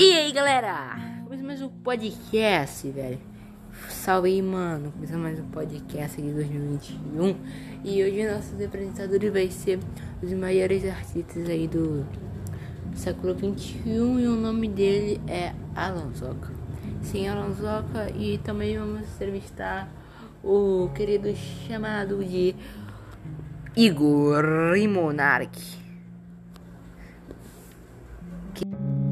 E aí galera, começou mais um podcast, velho. Salve aí, mano. Começou mais um podcast de 2021. E hoje nossos apresentadores vai ser os maiores artistas aí do século 21 e o nome dele é Alan Zoca. Sim, Alan Zoca e também vamos entrevistar o querido chamado de Igor Monarque. Que...